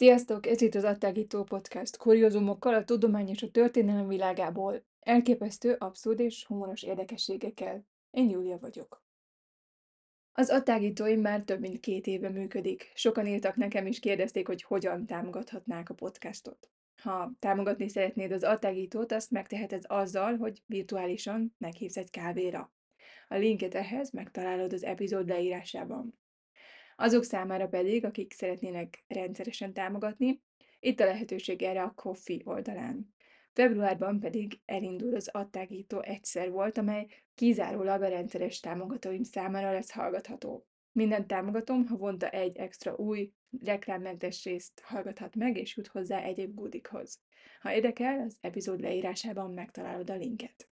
Sziasztok! Ez itt az Attágító Podcast, kuriózumokkal a tudomány és a történelem világából. Elképesztő, abszurd és humoros érdekességekkel. Én Júlia vagyok. Az attágítóim már több mint két éve működik. Sokan írtak nekem és kérdezték, hogy hogyan támogathatnák a podcastot. Ha támogatni szeretnéd az attágítót, azt megteheted azzal, hogy virtuálisan meghívsz egy kávéra. A linket ehhez megtalálod az epizód leírásában. Azok számára pedig, akik szeretnének rendszeresen támogatni, itt a lehetőség erre a Coffee oldalán. Februárban pedig elindul az Attágító egyszer volt, amely kizárólag a rendszeres támogatóim számára lesz hallgatható. Minden támogatom havonta egy extra új, reklámmentes részt hallgathat meg, és jut hozzá egyéb goodikhoz. Ha érdekel, az epizód leírásában megtalálod a linket.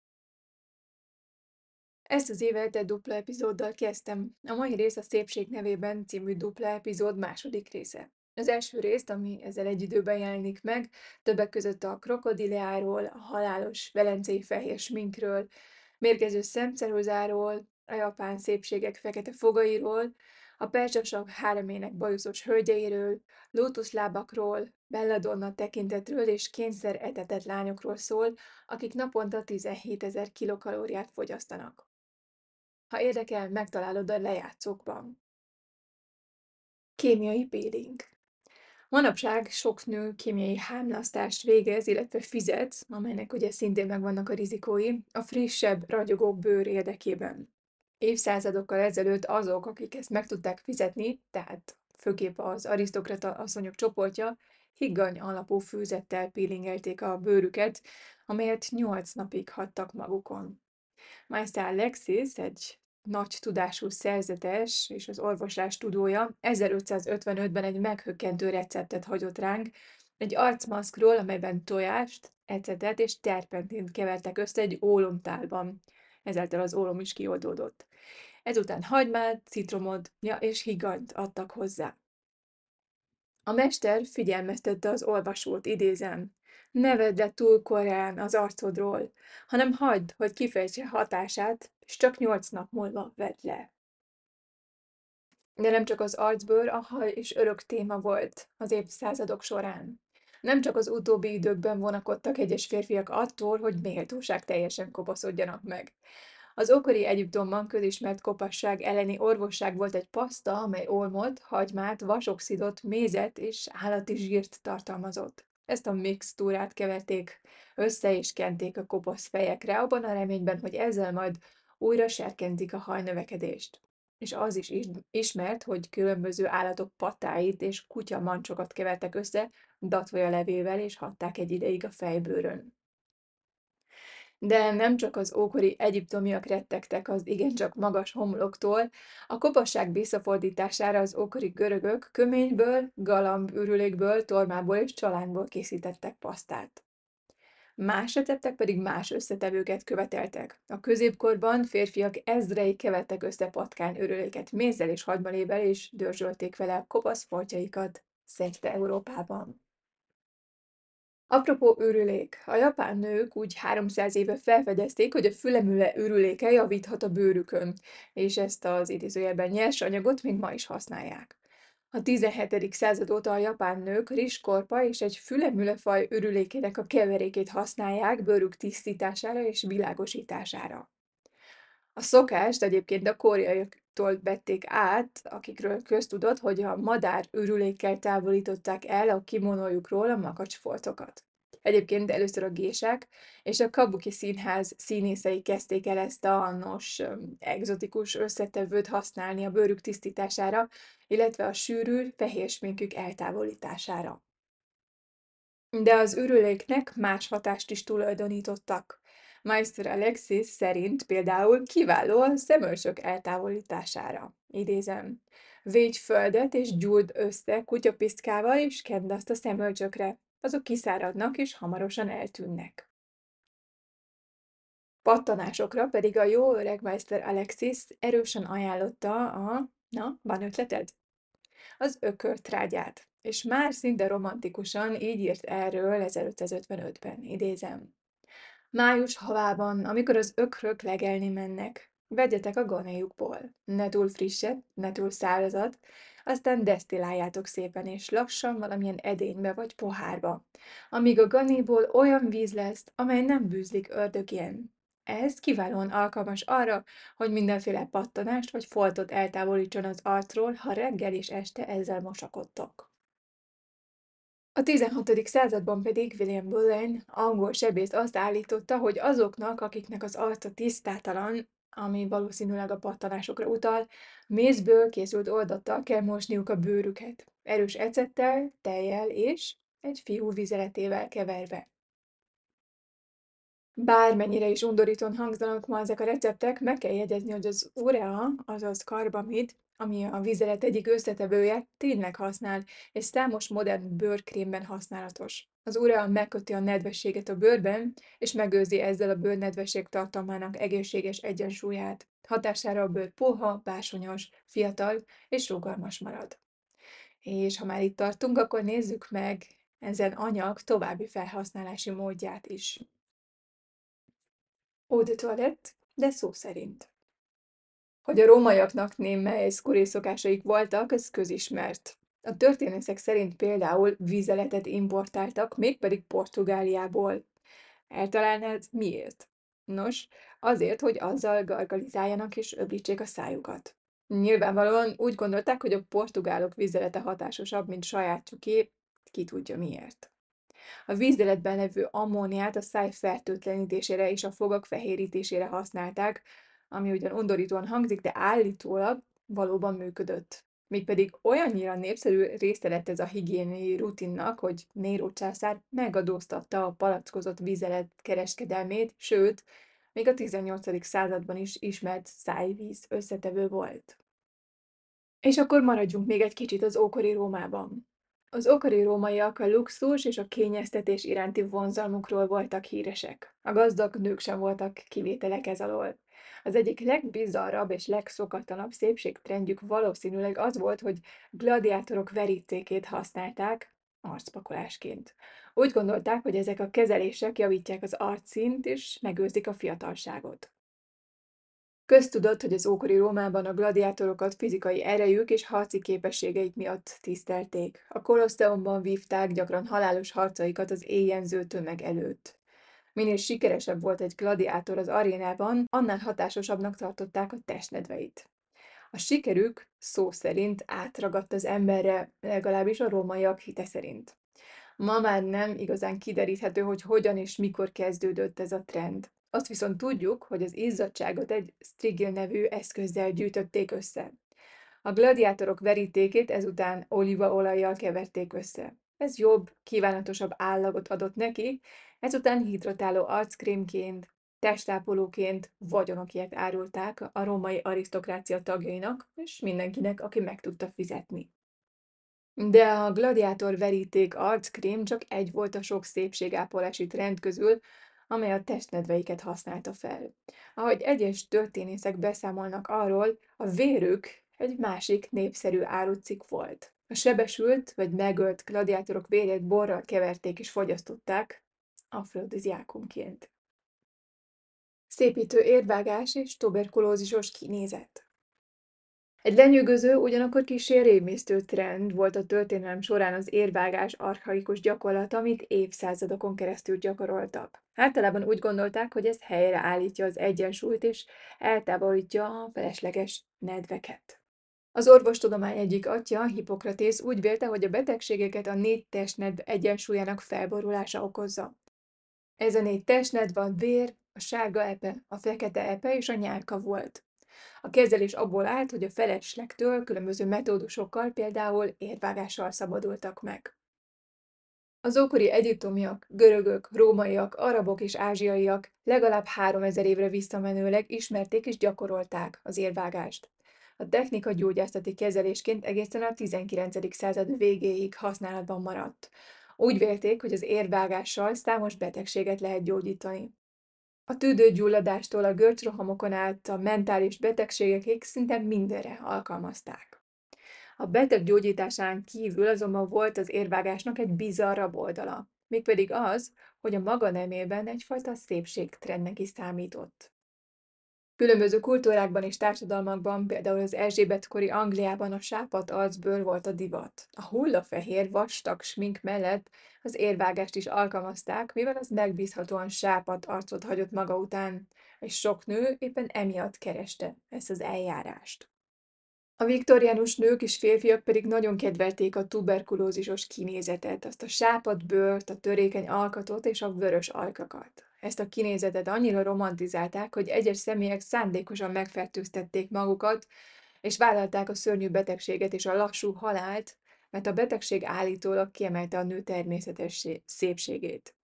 Ezt az évet egy dupla epizóddal kezdtem. A mai rész a Szépség nevében című dupla epizód második része. Az első részt, ami ezzel egy időben jelenik meg, többek között a krokodileáról, a halálos velencei fehér sminkről, mérgező szemceruzáról, a japán szépségek fekete fogairól, a percsasak háremének bajuszos hölgyeiről, lótuszlábakról, belladonna tekintetről és kényszer etetett lányokról szól, akik naponta 17 ezer kilokalóriát fogyasztanak. Ha érdekel, megtalálod a lejátszókban. Kémiai peeling. Manapság sok nő kémiai hámlasztást végez, illetve fizet, amelynek ugye szintén megvannak a rizikói, a frissebb, ragyogó bőr érdekében. Évszázadokkal ezelőtt azok, akik ezt meg tudták fizetni, tehát főképp az arisztokrata asszonyok csoportja, higgany alapú fűzettel peelingelték a bőrüket, amelyet nyolc napig hattak magukon. Meister Alexis, egy nagy tudású szerzetes és az orvoslás tudója 1555-ben egy meghökkentő receptet hagyott ránk, egy arcmaszkról, amelyben tojást, ecetet és terpentint kevertek össze egy ólomtálban. Ezáltal az ólom is kioldódott. Ezután hagymát, citromot ja, és higanyt adtak hozzá. A mester figyelmeztette az olvasót, idézem, ne vedd le túl korán az arcodról, hanem hagyd, hogy kifejtse hatását, és csak nyolc nap múlva vedd le. De nem csak az arcbőr, a haj és örök téma volt az évszázadok során. Nem csak az utóbbi időkben vonakodtak egyes férfiak attól, hogy méltóság teljesen kopaszodjanak meg. Az okori Egyiptomban közismert kopasság elleni orvosság volt egy paszta, amely olmot, hagymát, vasoxidot, mézet és állati zsírt tartalmazott. Ezt a mixtúrát keverték össze és kenték a kopasz fejekre, abban a reményben, hogy ezzel majd újra serkentik a hajnövekedést. És az is ismert, hogy különböző állatok patáit és kutya mancsokat kevertek össze datvaja levével, és hatták egy ideig a fejbőrön. De nem csak az ókori egyiptomiak rettegtek az igencsak magas homloktól, a kopasság visszafordítására az ókori görögök köményből, galamb ürülékből, tormából és csalányból készítettek pasztát. Más receptek pedig más összetevőket követeltek. A középkorban férfiak ezrei kevertek össze patkány örüléket mézzel és hagymalével, és dörzsölték vele kopasz foltjaikat szerte Európában. Apropó őrülék. A japán nők úgy 300 éve felfedezték, hogy a fülemüle őrüléke javíthat a bőrükön, és ezt az idézőjelben nyers anyagot még ma is használják. A 17. század óta a japán nők rizskorpa és egy fülemülefaj örülékének a keverékét használják bőrük tisztítására és világosítására. A szokást egyébként a koreaiaktól vették át, akikről köztudott, hogy a madár örülékkel távolították el a kimonójukról a makacsfoltokat. Egyébként először a gések és a Kabuki Színház színészei kezdték el ezt a nos, egzotikus összetevőt használni a bőrük tisztítására, illetve a sűrű, fehér sminkük eltávolítására. De az ürüléknek más hatást is tulajdonítottak. Meister Alexis szerint például kiváló a szemölcsök eltávolítására. Idézem. Védj földet és gyújt össze kutyapiszkával és kedd azt a szemölcsökre azok kiszáradnak és hamarosan eltűnnek. Pattanásokra pedig a jó öreg Meister Alexis erősen ajánlotta a, na, van ötleted? Az ökörtrágyát, és már szinte romantikusan így írt erről 1555-ben, idézem. Május havában, amikor az ökrök legelni mennek, Vegyetek a ganéjukból, ne túl frisset, ne túl szárazat, aztán desztilláljátok szépen és lassan valamilyen edénybe vagy pohárba, amíg a ganéból olyan víz lesz, amely nem bűzlik ördögén. Ez kiválóan alkalmas arra, hogy mindenféle pattanást vagy foltot eltávolítson az arcról, ha reggel és este ezzel mosakodtok. A 16. században pedig William Bullen, angol sebész azt állította, hogy azoknak, akiknek az arca tisztátalan, ami valószínűleg a pattanásokra utal, mézből készült oldattal kell mosniuk a bőrüket, erős ecettel, tejjel és egy fiú vizeletével keverve. Bármennyire is undorítóan hangzanak ma ezek a receptek, meg kell jegyezni, hogy az urea, azaz karbamid, ami a vizelet egyik összetevője, tényleg használ, és számos modern bőrkrémben használatos. Az urea megköti a nedvességet a bőrben, és megőrzi ezzel a bőr nedvesség tartalmának egészséges egyensúlyát. Hatására a bőr puha, básonyos, fiatal és rugalmas marad. És ha már itt tartunk, akkor nézzük meg ezen anyag további felhasználási módját is. Eau de toilette, de szó szerint. Hogy a rómaiaknak némely szkuri szokásaik voltak, ez közismert. A történészek szerint például vizeletet importáltak, mégpedig Portugáliából. Eltalálnád miért? Nos, azért, hogy azzal gargalizáljanak és öblítsék a szájukat. Nyilvánvalóan úgy gondolták, hogy a portugálok vizelete hatásosabb, mint sajátjuké, ki tudja miért. A vízdeletben levő ammóniát a száj fertőtlenítésére és a fogak fehérítésére használták, ami ugyan undorítóan hangzik, de állítólag valóban működött. Mégpedig olyannyira népszerű része lett ez a higiéniai rutinnak, hogy Néró császár megadóztatta a palackozott vízelet kereskedelmét, sőt, még a 18. században is ismert szájvíz összetevő volt. És akkor maradjunk még egy kicsit az ókori Rómában. Az ókori rómaiak a luxus és a kényeztetés iránti vonzalmukról voltak híresek. A gazdag nők sem voltak kivételek ez alól. Az egyik legbizarrabb és legszokatlanabb szépségtrendjük valószínűleg az volt, hogy gladiátorok verítékét használták arcpakolásként. Úgy gondolták, hogy ezek a kezelések javítják az arcszínt és megőrzik a fiatalságot. Köztudott, hogy az ókori Rómában a gladiátorokat fizikai erejük és harci képességeik miatt tisztelték. A koloszteumban vívták gyakran halálos harcaikat az éjjenző tömeg előtt. Minél sikeresebb volt egy gladiátor az arénában, annál hatásosabbnak tartották a testnedveit. A sikerük szó szerint átragadt az emberre, legalábbis a rómaiak hite szerint. Ma már nem igazán kideríthető, hogy hogyan és mikor kezdődött ez a trend. Azt viszont tudjuk, hogy az izzadságot egy strigil nevű eszközzel gyűjtötték össze. A gladiátorok verítékét ezután olívaolajjal keverték össze. Ez jobb, kívánatosabb állagot adott neki, ezután hidratáló arckrémként, testápolóként vagyonokért árulták a római arisztokrácia tagjainak, és mindenkinek, aki meg tudta fizetni. De a gladiátor veríték arckrém csak egy volt a sok szépségápolási trend közül, amely a testnedveiket használta fel. Ahogy egyes történészek beszámolnak arról, a vérük egy másik népszerű árucik volt. A sebesült vagy megölt gladiátorok vérét borral keverték és fogyasztották afrodiziákumként. Szépítő érvágás és tuberkulózisos kinézet. Egy lenyűgöző, ugyanakkor kissé rémisztő trend volt a történelem során az érvágás archaikus gyakorlat, amit évszázadokon keresztül gyakoroltak. Általában úgy gondolták, hogy ez helyreállítja az egyensúlyt és eltávolítja a felesleges nedveket. Az orvostudomány egyik atya, Hippokratész úgy vélte, hogy a betegségeket a négy testnedv egyensúlyának felborulása okozza. Ez a négy testnedv a vér, a sárga epe, a fekete epe és a nyálka volt. A kezelés abból állt, hogy a feleslegtől különböző metódusokkal, például érvágással szabadultak meg. Az ókori egyiptomiak, görögök, rómaiak, arabok és ázsiaiak legalább 3000 évre visszamenőleg ismerték és gyakorolták az érvágást. A technika gyógyászati kezelésként egészen a 19. század végéig használatban maradt. Úgy vélték, hogy az érvágással számos betegséget lehet gyógyítani. A tüdőgyulladástól a görcsrohamokon át a mentális betegségekig szinte mindenre alkalmazták. A beteg gyógyításán kívül azonban volt az érvágásnak egy bizarrabb oldala, mégpedig az, hogy a maga nemében egyfajta szépségtrendnek is számított. Különböző kultúrákban és társadalmakban, például az Erzsébet-kori Angliában a sápadt arcbőr volt a divat. A hullafehér, vastag smink mellett az érvágást is alkalmazták, mivel az megbízhatóan sápadt arcot hagyott maga után, és sok nő éppen emiatt kereste ezt az eljárást. A viktoriánus nők és férfiak pedig nagyon kedvelték a tuberkulózisos kinézetet, azt a sápadt bőrt, a törékeny alkatot és a vörös ajkakat. Ezt a kinézetet annyira romantizálták, hogy egyes személyek szándékosan megfertőztették magukat, és vállalták a szörnyű betegséget és a lassú halált, mert a betegség állítólag kiemelte a nő természetes sé- szépségét.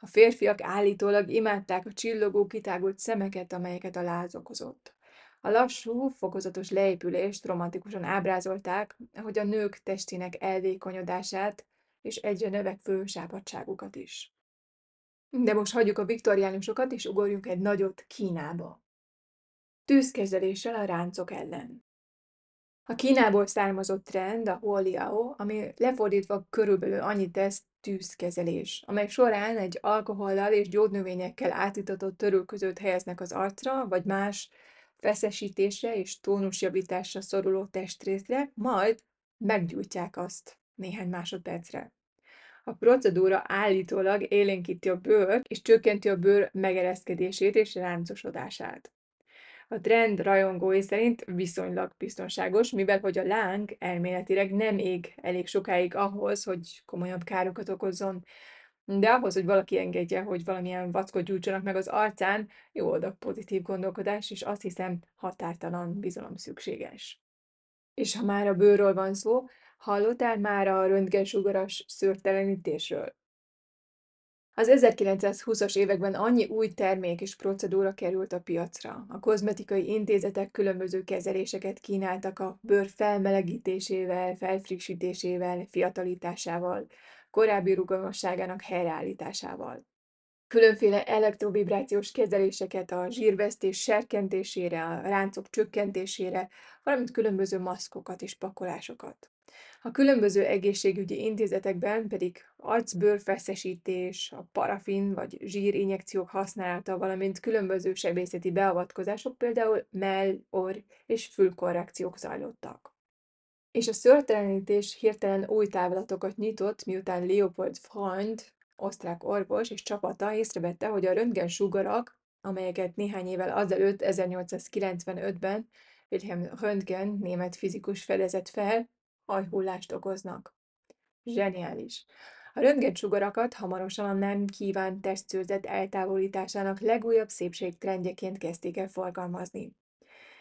A férfiak állítólag imádták a csillogó, kitágult szemeket, amelyeket a láz okozott. A lassú, fokozatos leépülést romantikusan ábrázolták, ahogy a nők testének elvékonyodását és egyre növekvő sápadtságukat is. De most hagyjuk a viktoriánusokat, és ugorjunk egy nagyot Kínába. Tűzkezeléssel a ráncok ellen. A Kínából származott trend a Huoliao, ami lefordítva körülbelül annyit tesz tűzkezelés, amely során egy alkohollal és gyógynövényekkel átítatott törülközőt helyeznek az arcra, vagy más feszesítésre és tónusjavításra szoruló testrészre, majd meggyújtják azt néhány másodpercre. A procedúra állítólag élénkíti a bőrt és csökkenti a bőr megereszkedését és ráncosodását. A trend rajongói szerint viszonylag biztonságos, mivel hogy a láng elméletileg nem ég elég sokáig ahhoz, hogy komolyabb károkat okozzon, de ahhoz, hogy valaki engedje, hogy valamilyen vackot gyújtsanak meg az arcán, jó adag pozitív gondolkodás, és azt hiszem határtalan bizalom szükséges. És ha már a bőrről van szó, hallottál már a röntgensugaras szőrtelenítésről? Az 1920-as években annyi új termék és procedúra került a piacra. A kozmetikai intézetek különböző kezeléseket kínáltak a bőr felmelegítésével, felfrissítésével, fiatalításával, korábbi rugalmasságának helyreállításával. Különféle elektrovibrációs kezeléseket a zsírvesztés serkentésére, a ráncok csökkentésére, valamint különböző maszkokat és pakolásokat. A különböző egészségügyi intézetekben pedig arc-bőrfeszesítés, a parafin vagy zsírinjekciók használata, valamint különböző sebészeti beavatkozások, például mell, orr és fülkorrekciók zajlottak. És a szőrtelenítés hirtelen új távlatokat nyitott, miután Leopold Freund, osztrák orvos és csapata észrevette, hogy a röntgensugarak, amelyeket néhány évvel azelőtt, 1895-ben Wilhelm Röntgen, német fizikus fedezett fel, ajhullást okoznak. Zseniális! A röntgensugarakat hamarosan a nem kívánt testszőrzet eltávolításának legújabb szépségtrendjeként kezdték el forgalmazni.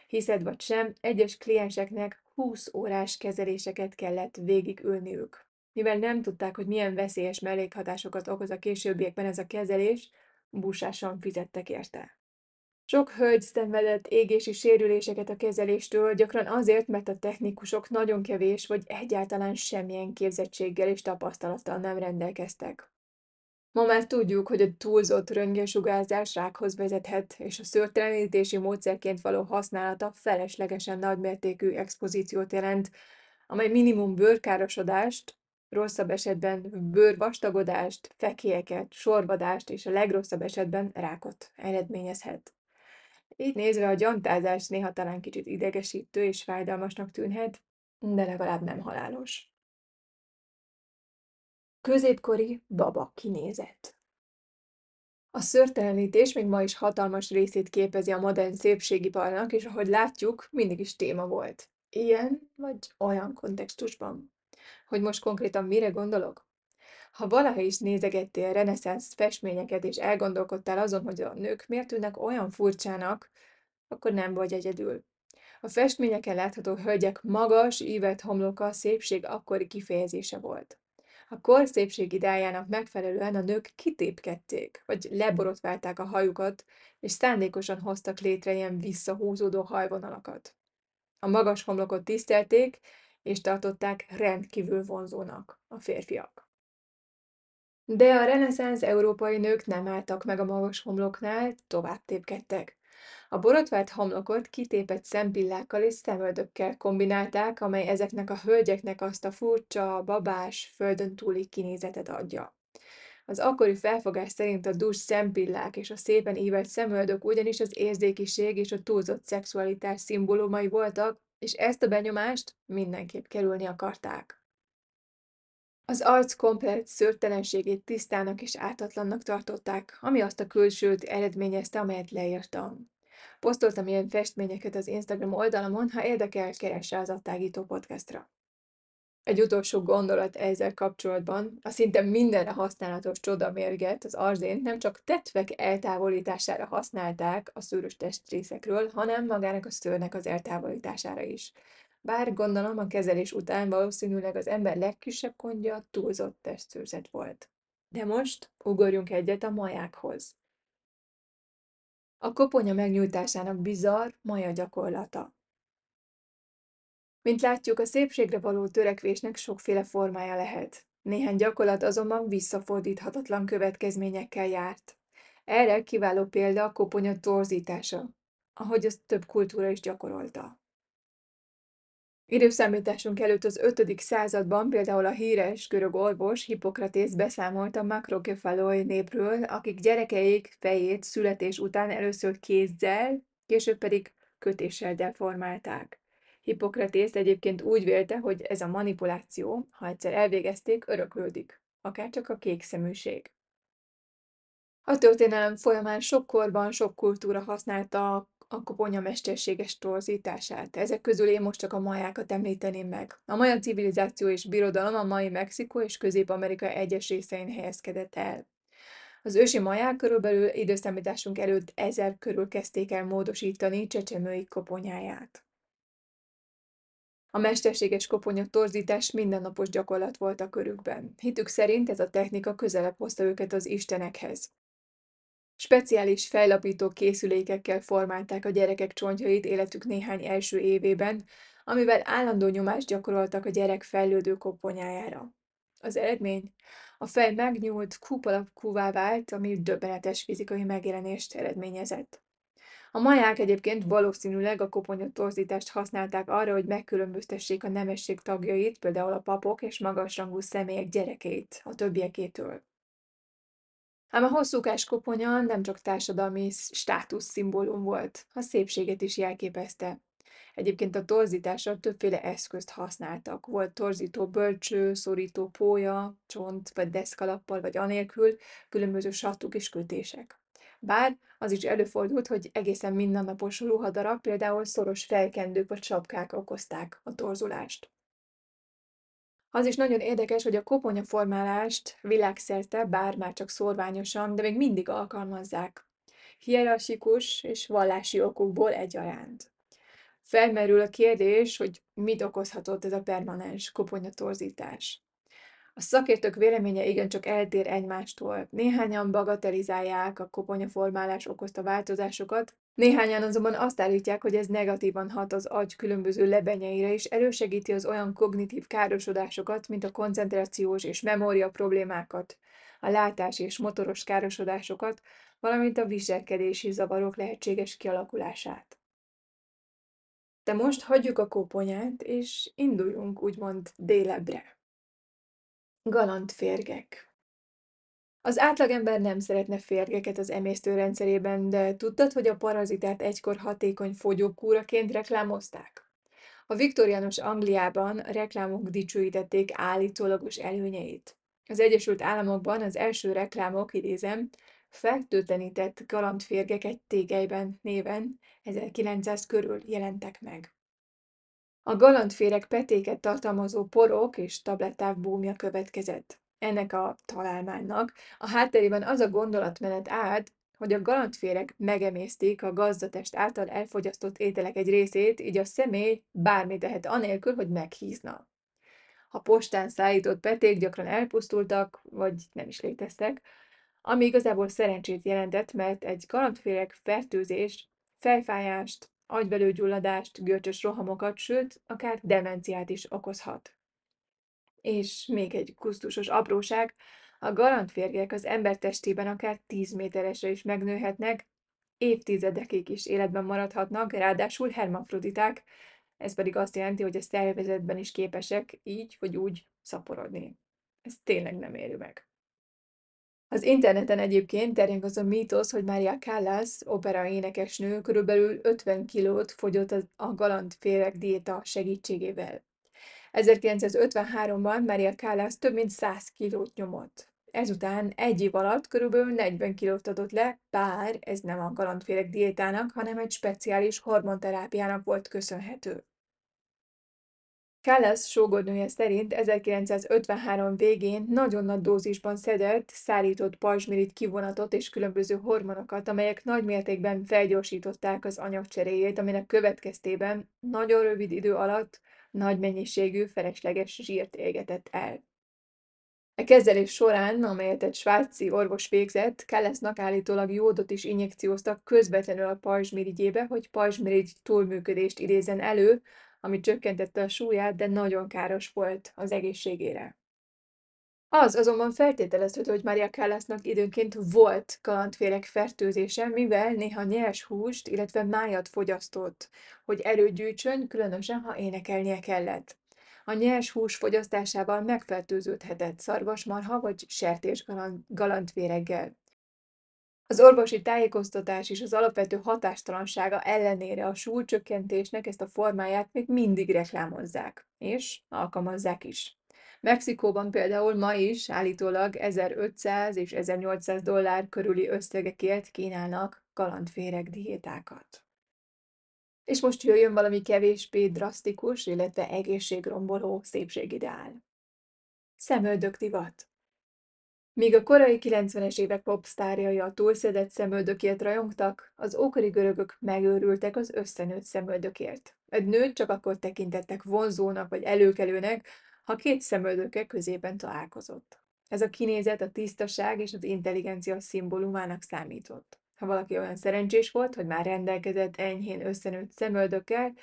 Hiszed vagy sem, egyes klienseknek 20 órás kezeléseket kellett végigülniük. Mivel nem tudták, hogy milyen veszélyes mellékhatásokat okoz a későbbiekben ez a kezelés, busásan fizettek érte. Sok hölgy szenvedett égési sérüléseket a kezeléstől, gyakran azért, mert a technikusok nagyon kevés vagy egyáltalán semmilyen képzettséggel és tapasztalattal nem rendelkeztek. Ma már tudjuk, hogy a túlzott röntgensugárzás rákhoz vezethet, és a szőrtelenítési módszerként való használata feleslegesen nagymértékű expozíciót jelent, amely minimum bőrkárosodást, rosszabb esetben bőrvastagodást, fekélyeket, sorvadást és a legrosszabb esetben rákot eredményezhet. Így nézve a gyantázás néha talán kicsit idegesítő és fájdalmasnak tűnhet, de legalább nem halálos. Középkori baba kinézet. A szőrtelenítés még ma is hatalmas részét képezi a modern szépségiparnak, és ahogy látjuk, mindig is téma volt. Ilyen vagy olyan kontextusban. Hogy most konkrétan mire gondolok? Ha valaha is nézegettél reneszánsz festményeket, és elgondolkodtál azon, hogy a nők miért tűnnek olyan furcsának, akkor nem vagy egyedül. A festményeken látható hölgyek magas, ívett homloka szépség akkori kifejezése volt. A kor szépség idájának megfelelően a nők kitépkedték, vagy leborotválták a hajukat, és szándékosan hoztak létre ilyen visszahúzódó hajvonalakat. A magas homlokot tisztelték, és tartották rendkívül vonzónak a férfiak. De a reneszánsz európai nők nem álltak meg a magas homloknál, tovább tépkedtek. A borotvált homlokot kitépett szempillákkal és szemöldökkel kombinálták, amely ezeknek a hölgyeknek azt a furcsa, babás, földön túli kinézetet adja. Az akkori felfogás szerint a dús szempillák és a szépen ívelt szemöldök ugyanis az érzékiség és a túlzott szexualitás szimbólumai voltak, és ezt a benyomást mindenképp kerülni akarták. Az arc komplett szőrtelenségét tisztának és ártatlannak tartották, ami azt a külsőt eredményezte, amelyet leírtam. Posztoltam ilyen festményeket az Instagram oldalamon, ha érdekel, keresse az Attágító podcastra. Egy utolsó gondolat ezzel kapcsolatban, a szinte mindenre használatos csodamérget, az arzént nem csak tetvek eltávolítására használták a szőrös testrészekről, hanem magának a szőrnek az eltávolítására is. Bár gondolom a kezelés után valószínűleg az ember legkisebb gondja túlzott testszőrzet volt. De most ugorjunk egyet a majákhoz. A koponya megnyújtásának bizarr maja gyakorlata. Mint látjuk, a szépségre való törekvésnek sokféle formája lehet. Néhány gyakorlat azonban visszafordíthatatlan következményekkel járt. Erre kiváló példa a koponya torzítása, ahogy azt több kultúra is gyakorolta. Időszámításunk előtt az 5. században például a híres görög orvos Hippokratész beszámolt a makrokefaloi népről, akik gyerekeik fejét születés után először kézzel, később pedig kötéssel deformálták. Hippokratész egyébként úgy vélte, hogy ez a manipuláció, ha egyszer elvégezték, öröklődik, akárcsak a kékszeműség. A történelem folyamán sok korban sok kultúra használta a koponya mesterséges torzítását. Ezek közül én most csak a majákat említeném meg. A maja civilizáció és birodalom a mai Mexikó és Közép-Amerika egyes részein helyezkedett el. Az ősi maják körülbelül időszámításunk előtt ezer körül kezdték el módosítani csecsemői koponyáját. A mesterséges koponya torzítás mindennapos gyakorlat volt a körükben. Hitük szerint ez a technika közelebb hozta őket az istenekhez. Speciális fejlapító készülékekkel formálták a gyerekek csontjait életük néhány első évében, amivel állandó nyomást gyakoroltak a gyerek fejlődő koponyájára. Az eredmény? A fej megnyúlt, kúpalapkúvá vált, ami döbbenetes fizikai megjelenést eredményezett. A maják egyébként valószínűleg a koponya torzítást használták arra, hogy megkülönböztessék a nemesség tagjait, például a papok és magasrangú személyek gyerekeit a többiekétől. Ám a hosszúkás koponya nem csak társadalmi státusz szimbólum volt, a szépséget is jelképezte. Egyébként a torzításra többféle eszközt használtak. Volt torzító bölcső, szorító pólya, csont vagy deszkalappal vagy anélkül, különböző sattuk és kötések. Bár az is előfordult, hogy egészen mindennapos ruhadarab, például szoros fejkendők vagy sapkák okozták a torzulást. Az is nagyon érdekes, hogy a koponyaformálást világszerte, bár már csak szórványosan, de még mindig alkalmazzák. Hierarchikus és vallási okokból egyaránt. Felmerül a kérdés, hogy mit okozhatott ez a permanens koponyatorzítás. A szakértők véleménye igencsak eltér egymástól. Néhányan bagatelizálják a koponyaformálás okozta változásokat, néhányan azonban azt állítják, hogy ez negatívan hat az agy különböző lebenyeire, és elősegíti az olyan kognitív károsodásokat, mint a koncentrációs és memória problémákat, a látás és motoros károsodásokat, valamint a viselkedési zavarok lehetséges kialakulását. De most hagyjuk a koponyát, és induljunk úgymond délebre. Galant férgek. Az átlagember nem szeretne férgeket az emésztőrendszerében, de tudtad, hogy a parazitát egykor hatékony fogyókúraként reklámozták? A viktoriánus Angliában a reklámok dicsőítették állítólagos előnyeit. Az Egyesült Államokban az első reklámok, idézem, fertőtlenített galantférgek egy tégelyben néven 1900 körül jelentek meg. A galantféreg petéket tartalmazó porok és tabletták búmja következett. Ennek a találmánynak a hátterében az a gondolatmenet állt, hogy a galantféreg megemészték a gazdatest által elfogyasztott ételek egy részét, így a személy bármit tehet anélkül, hogy meghízna. A postán szállított peték gyakran elpusztultak, vagy nem is léteztek, ami igazából szerencsét jelentett, mert egy galantféreg fertőzés fejfájást, agybelőgyulladást, görcsös rohamokat, sőt, akár demenciát is okozhat. És még egy kusztusos apróság, a galantférgek az ember testében akár 10 méteresre is megnőhetnek, évtizedekig is életben maradhatnak, ráadásul hermafroditák, ez pedig azt jelenti, hogy a szervezetben is képesek így vagy úgy szaporodni. Ez tényleg nem érő meg. Az interneten egyébként terjeng az a mítosz, hogy Maria Callas, opera énekesnő, körülbelül 50 kilót fogyott a galandféreg diéta segítségével. 1953-ban Maria Callas több mint 100 kilót nyomott. Ezután egy év alatt körülbelül 40 kilót adott le, bár ez nem a galandféreg diétának, hanem egy speciális hormonterápiának volt köszönhető. Callas sógornője szerint 1953 végén nagyon nagy dózisban szedett, szállított pajzsmirigy kivonatot és különböző hormonokat, amelyek nagy mértékben felgyorsították az anyagcseréjét, aminek következtében nagyon rövid idő alatt nagy mennyiségű felesleges zsírt égetett el. A kezelés során, amelyet egy svájci orvos végzett, Kallasznak állítólag jódot is injekcióztak közvetlenül a pajzsmirigyébe, hogy pajzsmirigy túlműködést idézzen elő, ami csökkentette a súlyát, de nagyon káros volt az egészségére. Az azonban feltételezhető, hogy Maria Callasnak időnként volt kalandféreg fertőzése, mivel néha nyers húst, illetve májat fogyasztott, hogy erőt gyűjtsön, különösen ha énekelnie kellett. A nyers hús fogyasztásával megfertőződhetett szarvasmarha vagy sertés galant- galandféreggel. Az orvosi tájékoztatás és az alapvető hatástalansága ellenére a súlycsökkentésnek ezt a formáját még mindig reklámozzák, és alkalmazzák is. Mexikóban például ma is állítólag 1500 és 1800 dollár körüli összegekért kínálnak kalandféreg diétákat. És most jöjjön valami kevésbé drasztikus, illetve egészségromboló szépségideál. Szemöldök divat. Míg a korai 90-es évek popsztárjai a túlszedett szemöldökért rajongtak, az ókori görögök megőrültek az összenőtt szemöldökért. Egy nőt csak akkor tekintettek vonzónak vagy előkelőnek, ha két szemöldöke közében találkozott. Ez a kinézet a tisztaság és az intelligencia szimbólumának számított. Ha valaki olyan szerencsés volt, hogy már rendelkezett enyhén összenőtt szemöldökkel,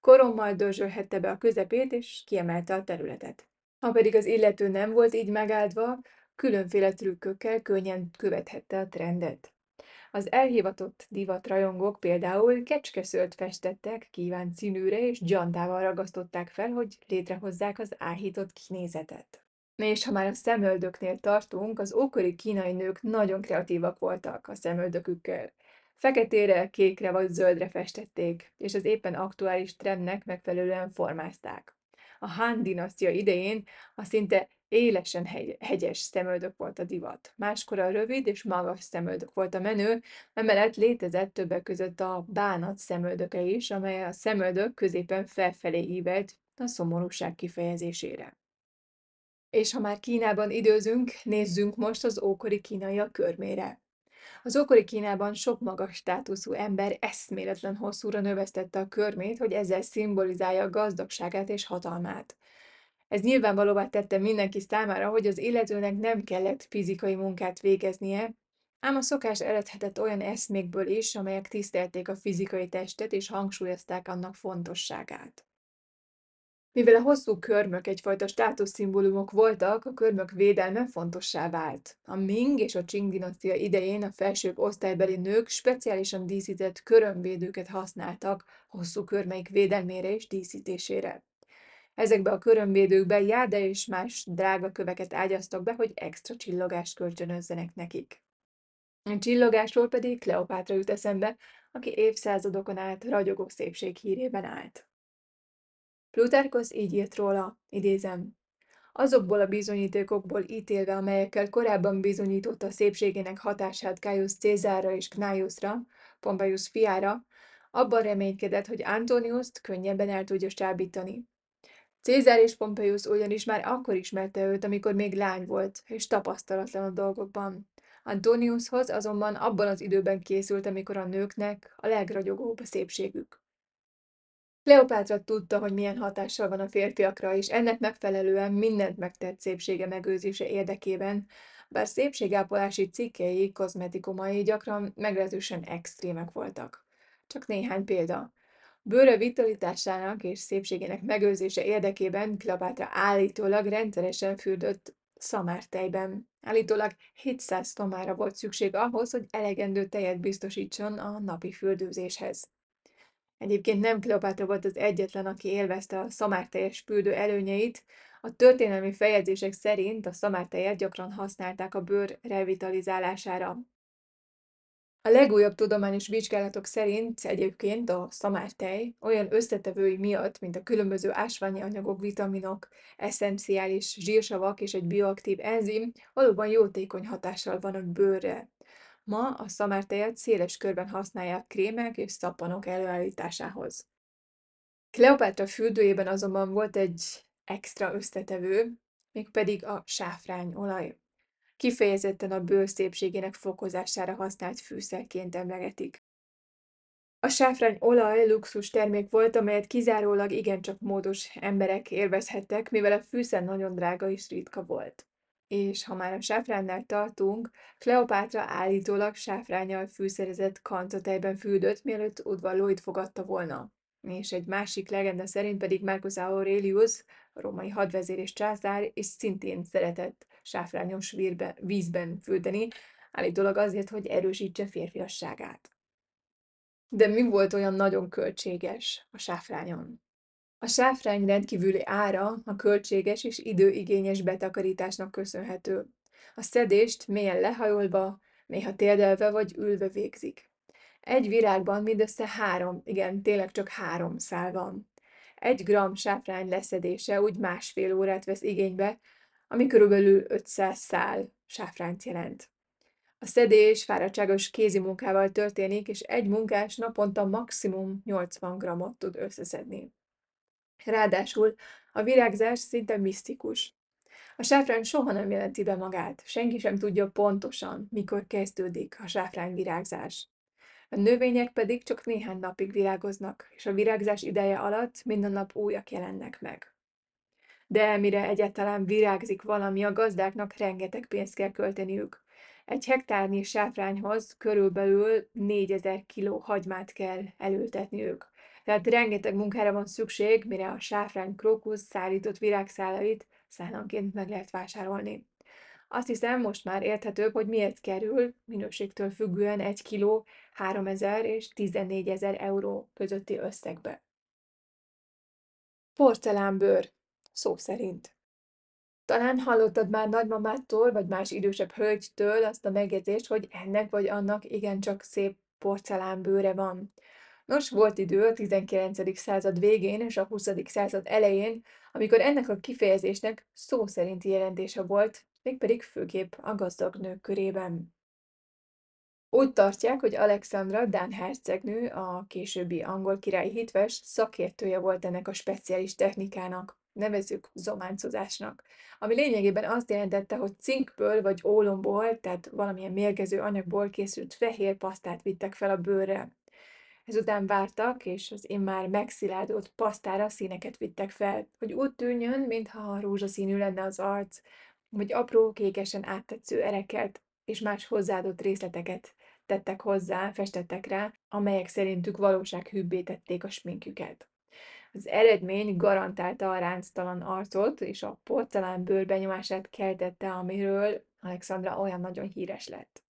korommal dörzsölhette be a közepét és kiemelte a területet. Ha pedig az illető nem volt így megáldva, különféle trükkökkel könnyen követhette a trendet. Az elhivatott divatrajongók például kecskeszölt festettek kívánt színűre és gyantával ragasztották fel, hogy létrehozzák az áhított kinézetet. És ha már a szemöldöknél tartunk, az ókori kínai nők nagyon kreatívak voltak a szemöldökükkel. Feketére, kékre vagy zöldre festették, és az éppen aktuális trendnek megfelelően formázták. A Han dinasztia idején a szinte élesen hegy- hegyes szemöldök volt a divat. Máskor a rövid és magas szemöldök volt a menő, emellett létezett többek között a bánat szemöldöke is, amely a szemöldök középen felfelé ívelt a szomorúság kifejezésére. És ha már Kínában időzünk, nézzünk most az ókori kínaiak körmére. Az ókori Kínában sok magas státuszú ember eszméletlen hosszúra növesztette a körmét, hogy ezzel szimbolizálja gazdagságát és hatalmát. Ez nyilvánvalóvá tette mindenki számára, hogy az illetőnek nem kellett fizikai munkát végeznie, ám a szokás eredhetett olyan eszmékből is, amelyek tisztelték a fizikai testet és hangsúlyozták annak fontosságát. Mivel a hosszú körmök egyfajta státuszszimbólumok voltak, a körmök védelme fontossá vált. A Ming és a Qing dinasztia idején a felsőbb osztálybeli nők speciálisan díszített körömvédőket használtak hosszú körmeik védelmére és díszítésére. Ezekbe a körömvédőkbe jáde és más drága köveket ágyaztak be, hogy extra csillogást kölcsönözzenek nekik. A csillogásról pedig Kleopátra jut eszembe, aki évszázadokon át ragyogó szépség hírében állt. Plutarkosz így írt róla, idézem, azokból a bizonyítékokból ítélve, amelyekkel korábban bizonyította szépségének hatását Gaius Cézárra és Gnaeusra, Pompeius fiára, abban reménykedett, hogy Antoniuszt könnyebben el tudja csábítani. Cézár és Pompeius ugyanis már akkor ismerte őt, amikor még lány volt, és tapasztalatlan a dolgokban. Antoniushoz azonban abban az időben készült, amikor a nőknek a legragyogóbb a szépségük. Kleopátra tudta, hogy milyen hatással van a férfiakra, és ennek megfelelően mindent megtett szépsége megőrzése érdekében, bár szépségápolási cikkei, kozmetikumai gyakran meglehetősen extrémek voltak. Csak néhány példa. Bőre vitalitásának és szépségének megőrzése érdekében Kleopátra állítólag rendszeresen fürdött szamártejben. Állítólag 700 szomára volt szükség ahhoz, hogy elegendő tejet biztosítson a napi fürdőzéshez. Egyébként nem Kleopátra volt az egyetlen, aki élvezte a szamárteljes fürdő előnyeit. A történelmi feljegyzések szerint a szamártejet gyakran használták a bőr revitalizálására. A legújabb tudományos vizsgálatok szerint egyébként a szamártej olyan összetevői miatt, mint a különböző ásványi anyagok, vitaminok, esszenciális zsírsavak és egy bioaktív enzim, valóban jótékony hatással van a bőrre. Ma a szamártejet széles körben használják krémek és szappanok előállításához. Kleopátra fürdőjében azonban volt egy extra összetevő, mégpedig a sáfrányolaj. Kifejezetten a bőr szépségének fokozására használt fűszerként emlegetik. A sáfrányolaj luxus termék volt, amelyet kizárólag igencsak módos emberek élvezhettek, mivel a fűszer nagyon drága és ritka volt. És ha már a sáfránnál tartunk, Kleopátra állítólag sáfránnyal fűszerezett kancatejben fürdött, mielőtt udvarlóit fogadta volna és egy másik legenda szerint pedig Marcus Aurelius, a római hadvezér és császár, és szintén szeretett sáfrányos vízben fürdeni, állítólag azért, hogy erősítse férfiasságát. De mi volt olyan nagyon költséges a sáfrányon? A sáfrány rendkívüli ára a költséges és időigényes betakarításnak köszönhető. A szedést mélyen lehajolva, néha térdelve vagy ülve végzik. Egy virágban mindössze három, igen, tényleg csak három szál van. Egy gram sáfrány leszedése úgy másfél órát vesz igénybe, ami körülbelül 500 szál sáfrányt jelent. A szedés fáradtságos kézi munkával történik, és egy munkás naponta maximum 80 grammot tud összeszedni. Ráadásul a virágzás szinte misztikus. A sáfrány soha nem jelenti be magát, senki sem tudja pontosan, mikor kezdődik a sáfrány virágzás. A növények pedig csak néhány napig virágoznak, és a virágzás ideje alatt minden nap újak jelennek meg. De mire egyáltalán virágzik valami, a gazdáknak rengeteg pénzt kell költeniük. Egy hektárnyi sáfrányhoz körülbelül 4000 kg hagymát kell elültetniük. Tehát rengeteg munkára van szükség, mire a sáfrány krókusz szállított virágszálait szállanként meg lehet vásárolni. Azt hiszem, most már érthetőbb, hogy miért kerül minőségtől függően egy kiló 3000 és 14 ezer euró közötti összegbe. Porcelánbőr, szó szerint. Talán hallottad már nagymamától, vagy más idősebb hölgytől azt a megjegyzést, hogy ennek vagy annak igencsak szép porcelánbőre van. Nos, volt idő a 19. század végén és a 20. század elején, amikor ennek a kifejezésnek szó szerinti jelentése volt, mégpedig főképp a gazdag nők körében. Úgy tartják, hogy Alexandra Dán hercegnő, a későbbi angol királyi hitves, szakértője volt ennek a speciális technikának, nevezzük zománcozásnak, ami lényegében azt jelentette, hogy cinkből vagy ólomból, tehát valamilyen mérgező anyagból készült fehér pasztát vittek fel a bőrre. Ezután vártak, és az immár megszilárdult pasztára színeket vittek fel, hogy úgy tűnjön, mintha rózsaszínű lenne az arc, vagy apró, kékesen áttetsző ereket és más hozzáadott részleteket tettek hozzá, festettek rá, amelyek szerintük valósághűbbé tették a sminkjüket. Az eredmény garantálta a ránctalan arcot, és a porcelánbőr benyomását keltette, amiről Alexandra olyan nagyon híres lett.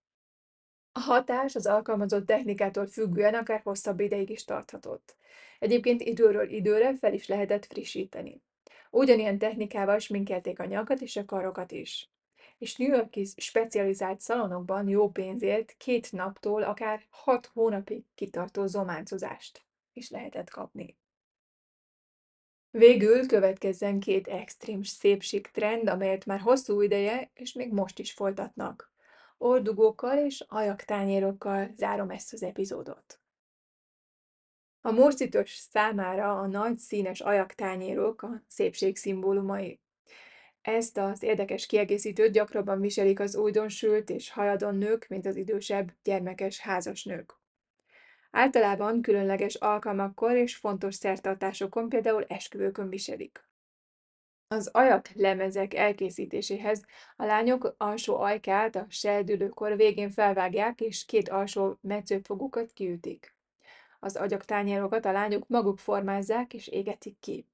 A hatás az alkalmazott technikától függően akár hosszabb ideig is tarthatott. Egyébként időről időre fel is lehetett frissíteni. Ugyanilyen technikával sminkelték a nyakat és a karokat is. És New Yorki specializált szalonokban jó pénzért két naptól akár hat hónapig kitartó zománcozást is lehetett kapni. Végül következzen két extrém szépség trend, amelyet már hosszú ideje, és még most is folytatnak. Ordugókkal és ajaktányérokkal zárom ezt az epizódot. A morszitos számára a nagy színes ajaktányérok a szépség szimbólumai. Ezt az érdekes kiegészítőt gyakrabban viselik az újdonsült és hajadon nők, mint az idősebb, gyermekes házas nők. Általában különleges alkalmakkor és fontos szertartásokon, például esküvőkön viselik. Az ajak lemezek elkészítéséhez a lányok alsó ajkát a seldülőkor végén felvágják, és két alsó metszőfogukat kiütik. Az agyaktányérokat a lányok maguk formázzák és égetik ki.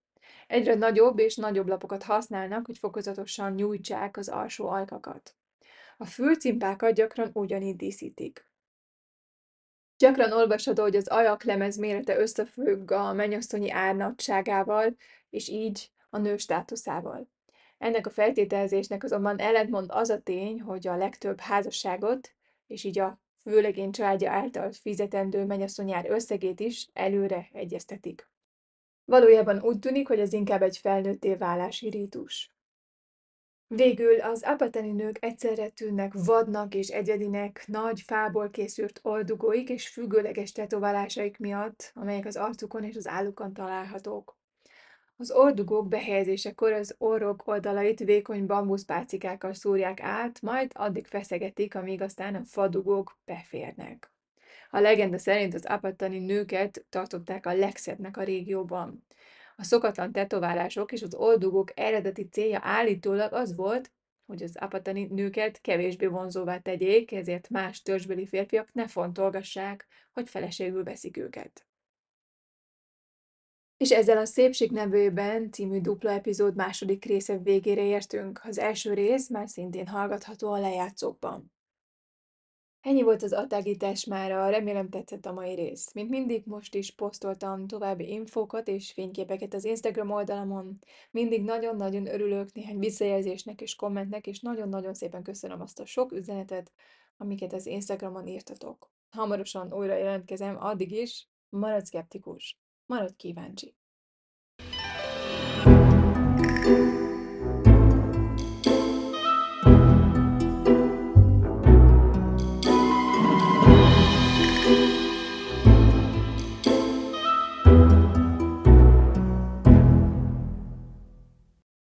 Egyre nagyobb és nagyobb lapokat használnak, hogy fokozatosan nyújtsák az alsó alkakat. A fülcimpákat gyakran ugyanígy díszítik. Gyakran olvasható, hogy az ajaklemez mérete összefügg a mennyasszonyi árnagyságával, és így a nő státuszával. Ennek a feltételezésnek azonban ellentmond az a tény, hogy a legtöbb házasságot, és így a főlegény családja által fizetendő mennyasszonyár összegét is előre egyeztetik. Valójában úgy tűnik, hogy ez inkább egy felnőtté válási rítus. Végül az apateni nők egyszerre tűnnek vadnak és egyedinek, nagy fából készült oldugóik és függőleges tetoválásaik miatt, amelyek az arcukon és az állukon találhatók. Az ordugók behelyezésekor az orrok oldalait vékony bambuszpálcikákkal szúrják át, majd addig feszegetik, amíg aztán a fadugók beférnek. A legenda szerint az apattani nőket tartották a legszebbnek a régióban. A szokatlan tetoválások és az oldugók eredeti célja állítólag az volt, hogy az apatani nőket kevésbé vonzóvá tegyék, ezért más törzsbeli férfiak ne fontolgassák, hogy feleségül veszik őket. És ezzel a Szépség nevőben című dupla epizód második része végére értünk. Az első rész már szintén hallgatható a lejátszókban. Ennyi volt az attágítás mára, remélem tetszett a mai rész. Mint mindig, most is posztoltam további infókat és fényképeket az Instagram oldalamon. Mindig nagyon-nagyon örülök néhány visszajelzésnek és kommentnek, és nagyon-nagyon szépen köszönöm azt a sok üzenetet, amiket az Instagramon írtatok. Hamarosan újra jelentkezem, addig is maradj szkeptikus, maradj kíváncsi.